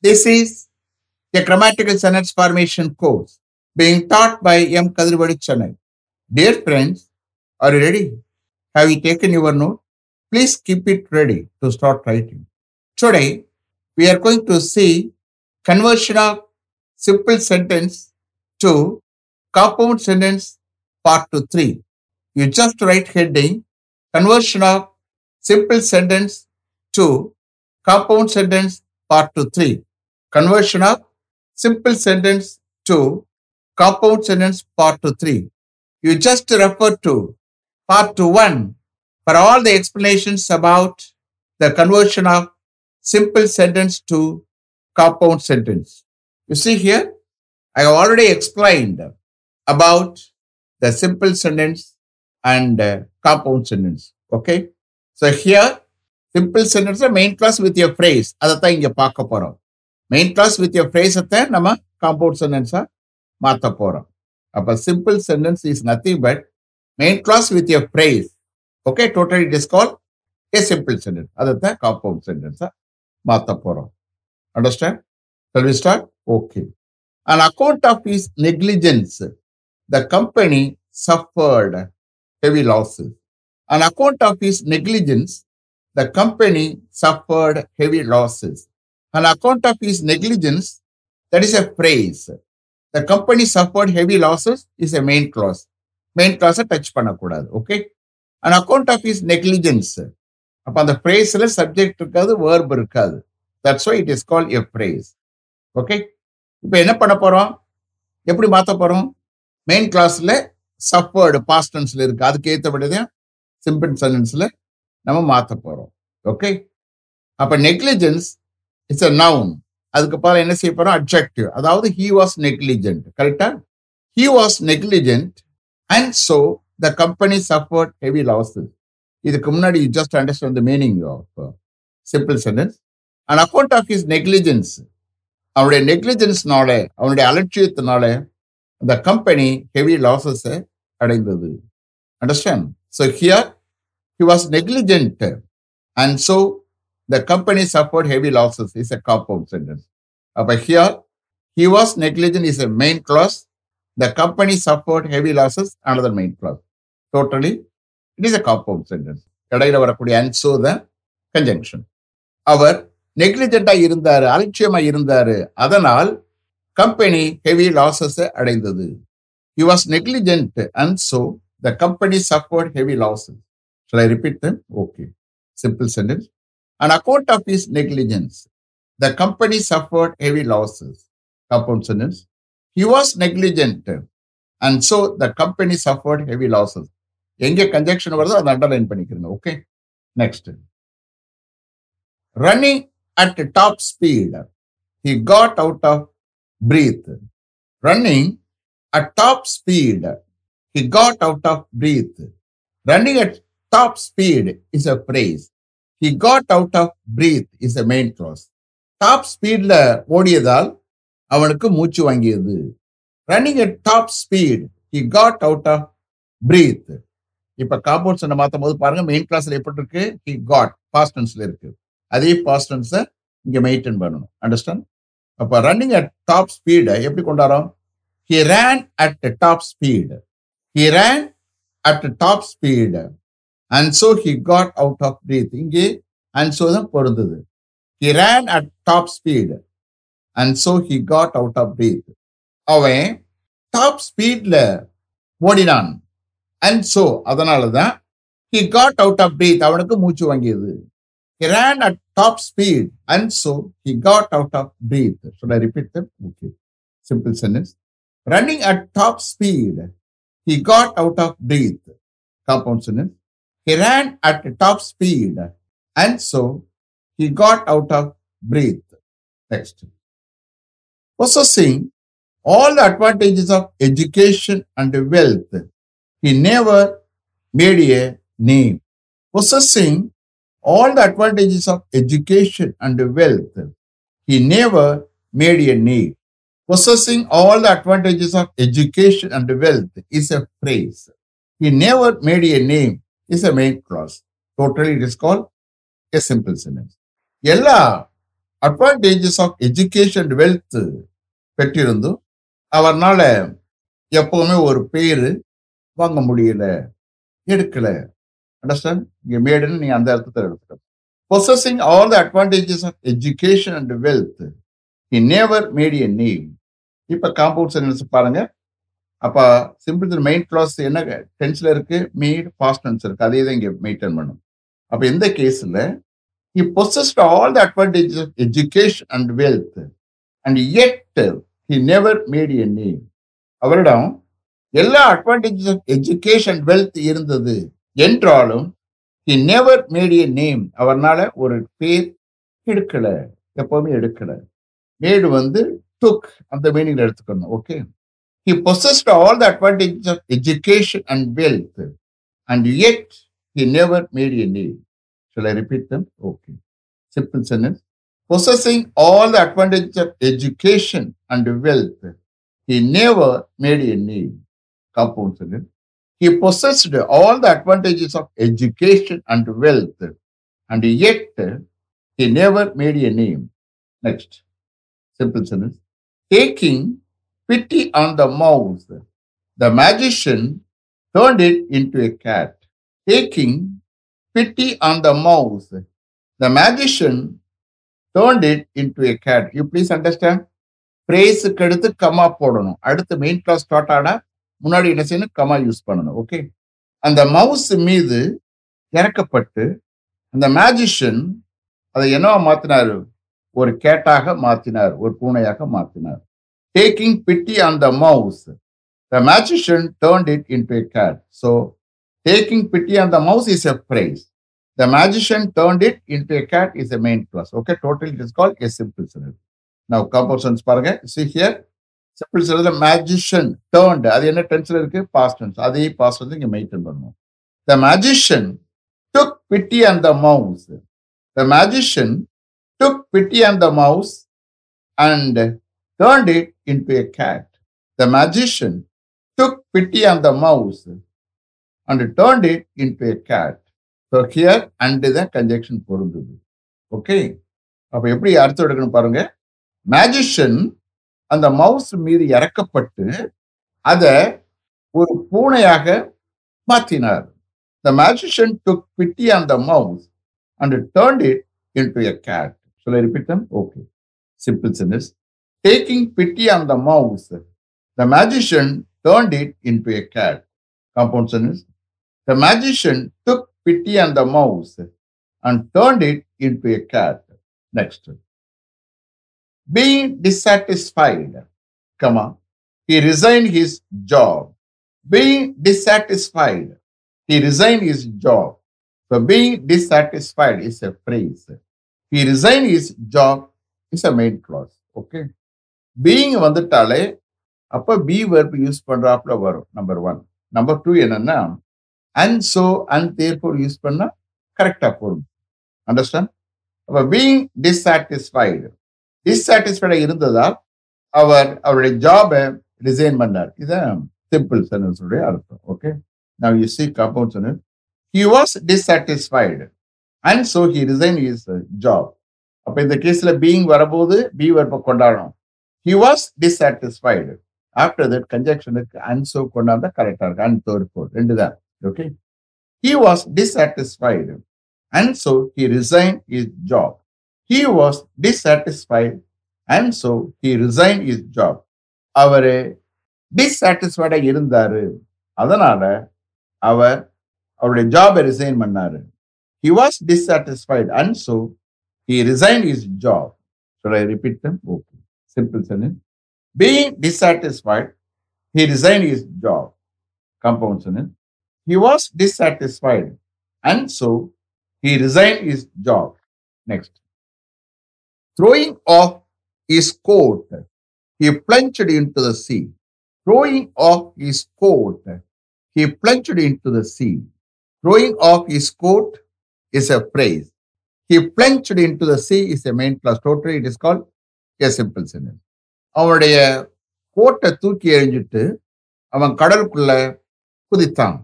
This is the grammatical sentence formation course being taught by M. Kadirvadi Chennai. Dear friends, are you ready? Have you taken your note? Please keep it ready to start writing. Today, we are going to see conversion of simple sentence to compound sentence part 2 3. You just write heading conversion of simple sentence to compound sentence part 2 3. Conversion of simple sentence to compound sentence part 2 3. You just refer to part 2 1 for all the explanations about the conversion of simple sentence to compound sentence. You see here, I have already explained about the simple sentence and uh, compound sentence. Okay. So here, simple sentence main class with your phrase. அதைத்தான் இங்க பார்க்க போறோம் main clause with your ஃப்ரேஸத்தை நம்ம compound சென்டென்ஸா மாற்ற போறோம். அப்ப simple sentence is nothing but main clause with a phrase okay total it is call a simple sentence அதைத்தான் காம்பவுண்ட் சென்டென்ஸா மாற்ற போறோம். Understand Shall start okay and account of is his the company company heavy heavy and On of is his the company company heavy heavy. On account of his negligence, that is a phrase. The company suffered heavy losses is a main clause. Main கிளாஸை touch பண்ணக்கூடாது okay and account of is negligence அப்போ அந்த ஃப்ரேஸில் subject இருக்காது verb இருக்காது that's why it is call a phrase okay இப்போ என்ன பண்ண போகிறோம் எப்படி மாற்ற போகிறோம் மெயின் கிளாஸில் சஃபர்டு பாஸ்டன்ஸில் இருக்கு அதுக்கு ஏற்றபடிதான் சிம்பிள் சென்டென்ஸில் நம்ம மாற்ற போகிறோம் ஓகே அப்போ நெக்லிஜென்ஸ் இட்ஸ் அ நவுன் அதுக்கு என்ன செய்ய போறோம்? அப்ஜெக்டிவ் அதாவது ஹி வாஸ் நெக்லிஜென்ட் கரெக்டா he was negligent and so the company suffered heavy losses இதுக்கு முன்னாடி just understand the meaning of simple sentence and account of his negligence அவனுடைய நெக்லிஜென்ஸ்னால அவனுடைய அலட்சியத்தினால த கம்பெனி ஹெவி லாஸஸ் அடைந்தது. Understand so here he was negligent and so the company suffered heavy losses is a compound sentence அப்போ here he was negligent is a main clause the company suffered heavy losses another main clause totally it is a compound sentence இடையில வரக்கூடிய and so the conjunction அவர் நெக்லிஜென்டா இருந்தாரு அலட்சியமா இருந்தாரு. அதனால் company heavy losses அடைந்தது. He was negligent and so the company suffered heavy losses I repeat them okay simple sentence On account of his negligence, the company suffered heavy losses. Compound sentence He was negligent. And so the company suffered heavy losses. எங்க conjunction வருதோ அதை underline பண்ணிக்கிறேன் okay next running at top speed. He got out of breath running at top speed. He got out of breath running at top speed is a phrase he got out of breath is a main clause top ஸ்பீட்ல ஓடியதால் அவனுக்கு மூச்சு வாங்கியது. Running at top speed he got out of breath இப்ப compound சண்டை மாத்தும் போது பாருங்க மெயின் கிளாஸ்ல எப்படி இருக்கு? ஹி காட் பாஸ்டன்ஸ்ல இருக்கு. அதே பாஸ்டன்ஸை இங்க மெயின்டைன் பண்ணணும். அண்டர்ஸ்டாண்ட் அப்ப ரன்னிங் அட் டாப் ஸ்பீடை எப்படி கொண்டாடுறோம்? He ran at top speed he ran at top speed and so he got out of breath இங்கே அண்ட் சோ தான் பொருந்தது he ran at top speed and so he got out of breath அவன் top ஸ்பீட்ல ஓடினான் and so அதனால தான் he got out of breath அவனுக்கு மூச்சு வாங்கியது he ran at top speed and so he got out of breath should repeat okay simple sentence running at top speed he got out of breath compound sentence He ran at top speed and so he got out of breath. Next. Possessing all the advantages of education and wealth, he never made a name. Possessing all the advantages of education and wealth, he never made a name. Possessing all the advantages of education and wealth is a phrase. He never made a name is a main clause. Totally, it is called a simple sentence. எல்லா advantages of education wealth பெற்றிருந்தும் அவர்னால எப்பவுமே ஒரு பேர் வாங்க முடியல எடுக்கல. Understand இங்கே மேடுன்னு நீ அந்த அர்த்தத்தில் எடுத்துக்கணும் possessing all the advantages of education and wealth he never made a name. இப்போ காம்பவுண்ட் சென்டென்ஸ் பாருங்கள் அப்போ சிம்பிள் மெயின் கிளாஸ் என்ன டென்ஸில் இருக்கு? மீட் பாஸ்ட் டென்ஸ் இருக்கு. அதே தான் இங்கே மெயின்டைன் பண்ணும். அப்போ எந்த கேஸில் he possessed all the advantage education and wealth and yet yet never made made name அவரிடம் எல்லா அட்வான்டேஜஸ் ஆஃப் எஜுகேஷன் வெல்த் இருந்தது என்றாலும் he never made a name அவர்னால ஒரு பேர் எடுக்கலை. எப்பவுமே எடுக்கலை. மேடு வந்து டுக் அந்த மீனிங்ல எடுத்துக்கணும். Okay he possessed all the advantages of education and wealth and yet he never made a name. Shall i repeat them? Okay. Simple sentence. Possessing all the advantages of education and wealth he never made a name. Compound sentence. He possessed all the advantages of education and wealth and yet he never made a name. Next. Simple sentence. Taking pity on the mouse, the magician turned it into a cat. Taking pity on the mouse, the magician turned it into a cat. You please understand? பிரேஸுக்கு எடுத்து comma போடணும். அடுத்து main clause start ஆனா முன்னாடி என்ன செய்யணும்? Comma use பண்ணணும். Okay அந்த மவுஸ் மீது இறக்கப்பட்டு அந்த மேஜிஷியன் அதை என்னவா மாத்தினாரு? ஒரு கேட்டாக மாத்தினார். ஒரு பூனையாக மாத்தினார். Taking pity on the mouse, the magician turned it into a cat. So, taking pity on the mouse is a phrase. The magician turned it into a cat is a main clause. Okay, totally it is called a simple sentence. Now, compositions பாருங்க see here. Simple sentence, the magician turned. அது என்ன டென்ஸ்ல இருக்கு past tense. அதே past tense இங்க maintain பண்ணணும். The magician took pity on the mouse. The magician took pity on the mouse and turned it into a cat. The magician took pity on the mouse and turned it into a cat. So here and தான் conjunction பொருந்தது okay அப்போ எப்படி அர்த்தம் எடுக்கணும் பாருங்க magician அந்த mouse மீது இறக்கப்பட்டு அதை ஒரு பூனையாக மாற்றினார் த மேஜிஷியன் டுக் பிட்டி அந்த mouse and turned it into a cat சொல்ல repeat okay simple sentence Taking pity on the mouse, the magician turned it into a cat. Compound sentence. The magician took pity on the mouse and turned it into a cat. Next. Being dissatisfied, comma, he resigned his job. Being dissatisfied, he resigned his job. So being dissatisfied is a phrase. He resigned his job is a main clause. Okay. Being வந்துட்டாலே அப்போ be verb use பண்ணுறாப்புல வரும் number one number two என்னன்னா and so and therefore use பண்ணால் கரெக்டாக போடும் understand அப்போ being dissatisfied டிஸ்சாட்டிஸ்ஃபைடாக இருந்ததால் அவர் அவருடைய ஜாபை ரிசைன் பண்ணார். இதான் சிம்பிள் சென்டென்ஸுடைய அர்த்தம் ஓகே நான் you see compound sentence he was dissatisfied and so he resign his job அப்போ இந்த கேஸில் பீயிங் வரும்போது பி வெர்ப்பை கொண்டாடணும். He was dissatisfied after that conjunction and so கொண்டாந்தா கரெக்டா இருக்கு and so report ரெண்டு தான் okay he was dissatisfied and so he resigned his job he was dissatisfied and so he resigned his job அவரு டிஸ்சாட்டிஸ்ஃபைடா இருந்தாரு அதனால அவர் அவருடைய ஜாபை ரிசைன் பண்ணாரு he was dissatisfied and so he resigned his job should i repeat them okay simple sentence. Being dissatisfied, he resigned his job. Compound sentence. He was dissatisfied, and so he resigned his job. Next. Throwing off his coat, he plunged into the sea. Throwing off his coat, he plunged into the sea. Throwing off his coat is a phrase. He plunged into the sea is a main clause. Totally, it is called a simple அவனுடைய கோட்டை தூக்கி எறிஞ்சிட்டு அவன் கடலுக்குள்ள குதித்தான்.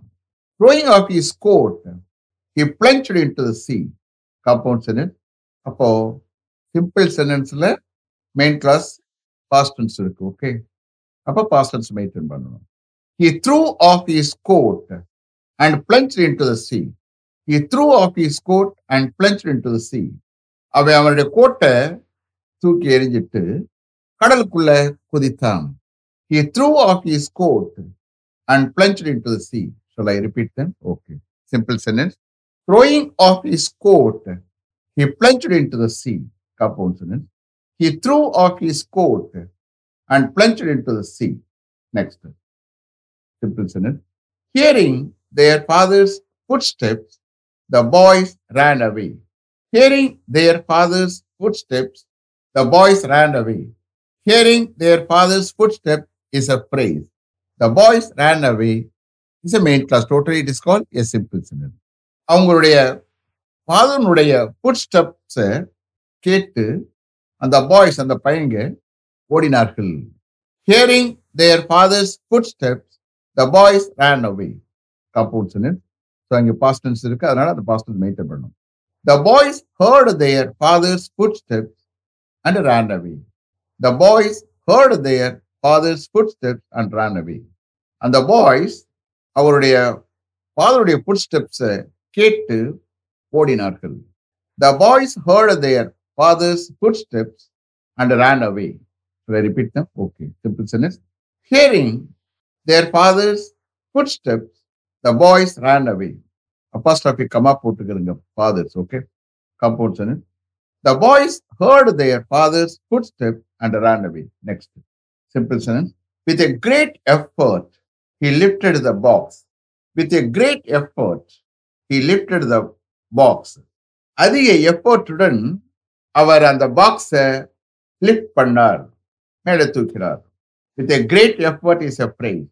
Throwing off his coat he plunged into the sea compound sentence அப்போ simple சென்டென்ஸில் main clause பாஸ்டன்ஸ் இருக்கு okay அப்போ பாஸ்டன்ஸ் maintain பண்ணணும். He threw off his coat and plunged into sea he threw off his coat and plunged into sea அவன் அவனுடைய கோட்டை தூக்கி எறிஞ்சிட்டு கடலுக்குள்ள குதித்தான் he threw off his coat and plunged into the sea shall i repeat them okay simple sentence throwing off his coat he plunged into the sea compound sentence he threw off his coat and plunged into the sea next simple sentence hearing their father's footsteps the boys ran away hearing their father's footsteps the boys ran away. Hearing their father's footsteps is a praise. The boys ran away. Is a main class. Totally it is called a simple sentence அவங்களுடைய ஃபாதர்னுடைய food ஸ்டெப்ஸை கேட்டு அந்த boys அந்த பையங்க ஓடினார்கள். Hearing their father's footsteps the boys ran away cupboard so அங்கே past tense இருக்கு. அதனால அந்த பாஸ்டன்ஸ் மெயின்டைன் பண்ணணும். The boys heard their father's footsteps and ran away. The boys heard their father's footsteps and ran away. அந்த boys அவருடைய ஃபாதருடைய ஃபுட் ஸ்டெப்ஸை கேட்டு ஓடினார்கள் the boys heard their father's footsteps and ran away repeat them okay simple sentence hearing their father's footsteps the boys ran away அப்பா ஸ்டாஃபி comma போட்டுக்கிறங்க father's okay compound sentence The boys heard their father's footsteps and ran away. Next. Simple sentence. With a great effort, he lifted the box. With a great effort, he lifted the box. அதிக எஃபோர்ட்டுடன் அவர் அந்த பாக்ஸை lift பண்ணார் மேலே தூக்கிறார் with a great effort is a phrase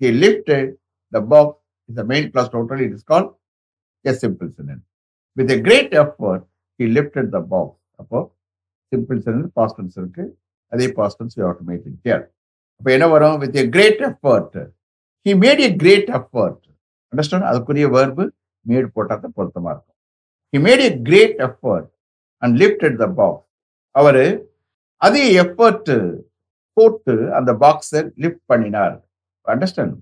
he lifted the box is a main clause total it is call a simple sentence with a great effort he lifted the box அப்போ simple sentence past tense இருக்கு. அதே past tense automatic கேர் அப்போ என்ன வரும்? With a great effort he made a great effort understand அதுக்குரிய verb made போட்டால் தான் பொருத்தமாக இருக்கும். He made a great effort and lifted the box அவர் அதே எஃபர்ட் போட்டு அந்த பாக்ஸை லிஃப்ட் பண்ணினார். Understand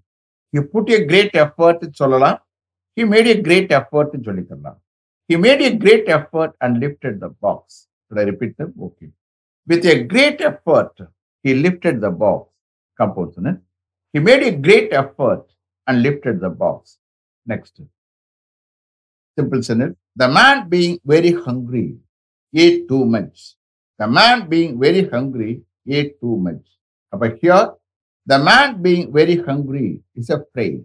he put a great effort சொல்லலாம். ஹி மேட் எ கிரேட் எஃபர்ட்னு சொல்லிக்கலாம் He made a great effort and lifted the box. Should I repeat them? Okay. With a great effort, he lifted the box. Composonant. He made a great effort and lifted the box. Next. Simple sentence. The man being very hungry ate too much. The man being very hungry ate too much. But here, the man being very hungry is a phrase.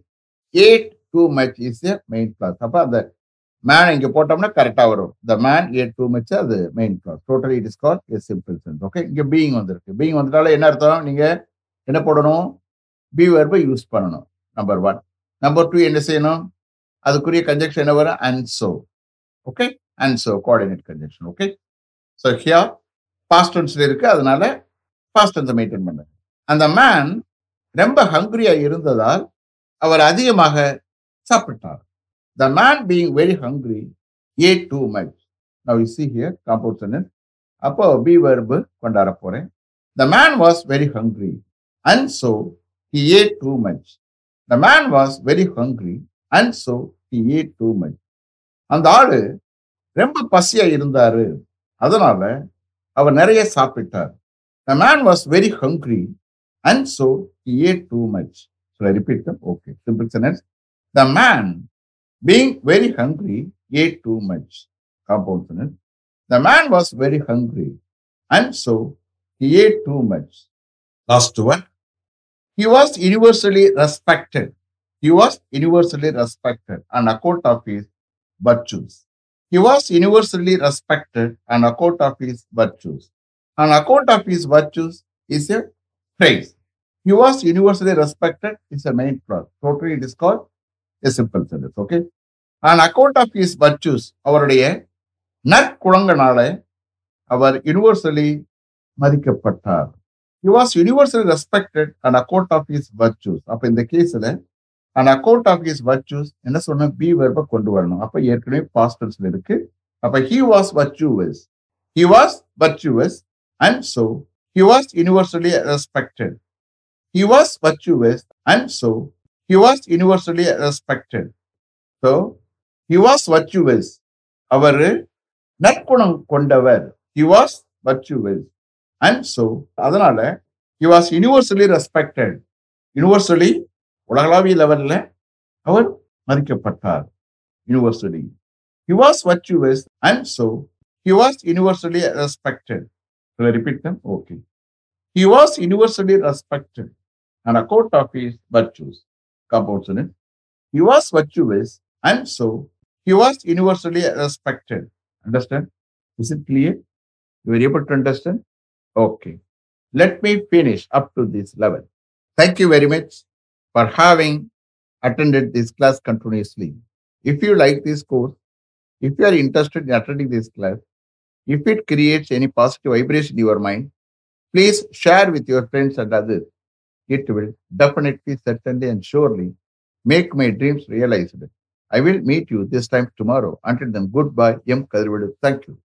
Ate too much is the main clause. Man இங்க போட்டோம்னா கரெக்டா வரும். The man ate too much அது main clause totally it is call a simple sense okay இங்க being வந்திருக்கு. Being வந்துட்டாலும் என்ன அர்த்தம்? நீங்க என்ன போடணும்? பி வெர்பை யூஸ் பண்ணணும். நம்பர் ஒன் நம்பர் டூ என்ன செய்யணும்? அதுக்குரிய கன்ஜெக்ஷன் என்ன வரும்? And so okay and so coordinate conjunction okay so here past டென்ஸ்ல இருக்கு. அதனால பாஸ்ட் டென்ஸை மெயின்டைன் பண்ணுங்க. அந்த மேன் ரொம்ப ஹங்கிரியா இருந்ததால் அவர் அதிகமாக சாப்பிட்டார். The man being very hungry ate too much now you see here compound sentence அப்போ பி வெர்பு கொண்டாட போறேன். The man was very hungry and so he ate too much the man was very hungry and so he ate too much அந்த ஆளு ரொம்ப பசியா இருந்தாரு. அதனால அவர் நிறைய சாப்பிட்டார். The man was very hungry and so he ate too much repeat okay simple them? The man being very hungry, ate too much. Compound sentence. The man was very hungry and so he ate too much. Last one. He was universally respected. He was universally respected on account of his virtues. He was universally respected on account of his virtues. On account of his virtues is a phrase. He was universally respected is a main clause. Totally it is called simple sentence okay on account of his virtues அவருடைய நற்குழங்கனால அவர் universally மதிக்கப்பட்டார் he was universally respected on account of his virtues அப்போ இந்த கேஸ்ல on account of his virtues என்ன சொன்ன B வெர்பை கொண்டு வரணும் அப்போ ஏற்கனவே பாஸ்டர்ஸ்ல இருக்கு அப்போ he was virtuous he was virtuous and so he was universally respected he was virtuous and so He was universally respected. So, he was virtuous. அவர் நற்குணம் கொண்டவர் he was virtual and so அதனால he was universally respected universally உலகளாவிய லெவலில் அவர் மதிக்கப்பட்டார் universally he was virtuous and so he was universally respected repeat them okay he was universally respected on account of his virtues In it. He was virtuous and so he was universally respected. Understand? Is it clear? You were able to understand? Okay. Let me finish up to this level. Thank you very much for having attended this class continuously. If you like this course, if you are interested in attending this class, if it creates any positive vibration in your mind, please share with your friends and others. It will definitely, certainly, and surely make my dreams realized. I will meet you this time tomorrow. Until then, goodbye. M. Kadirvadu. Thank you.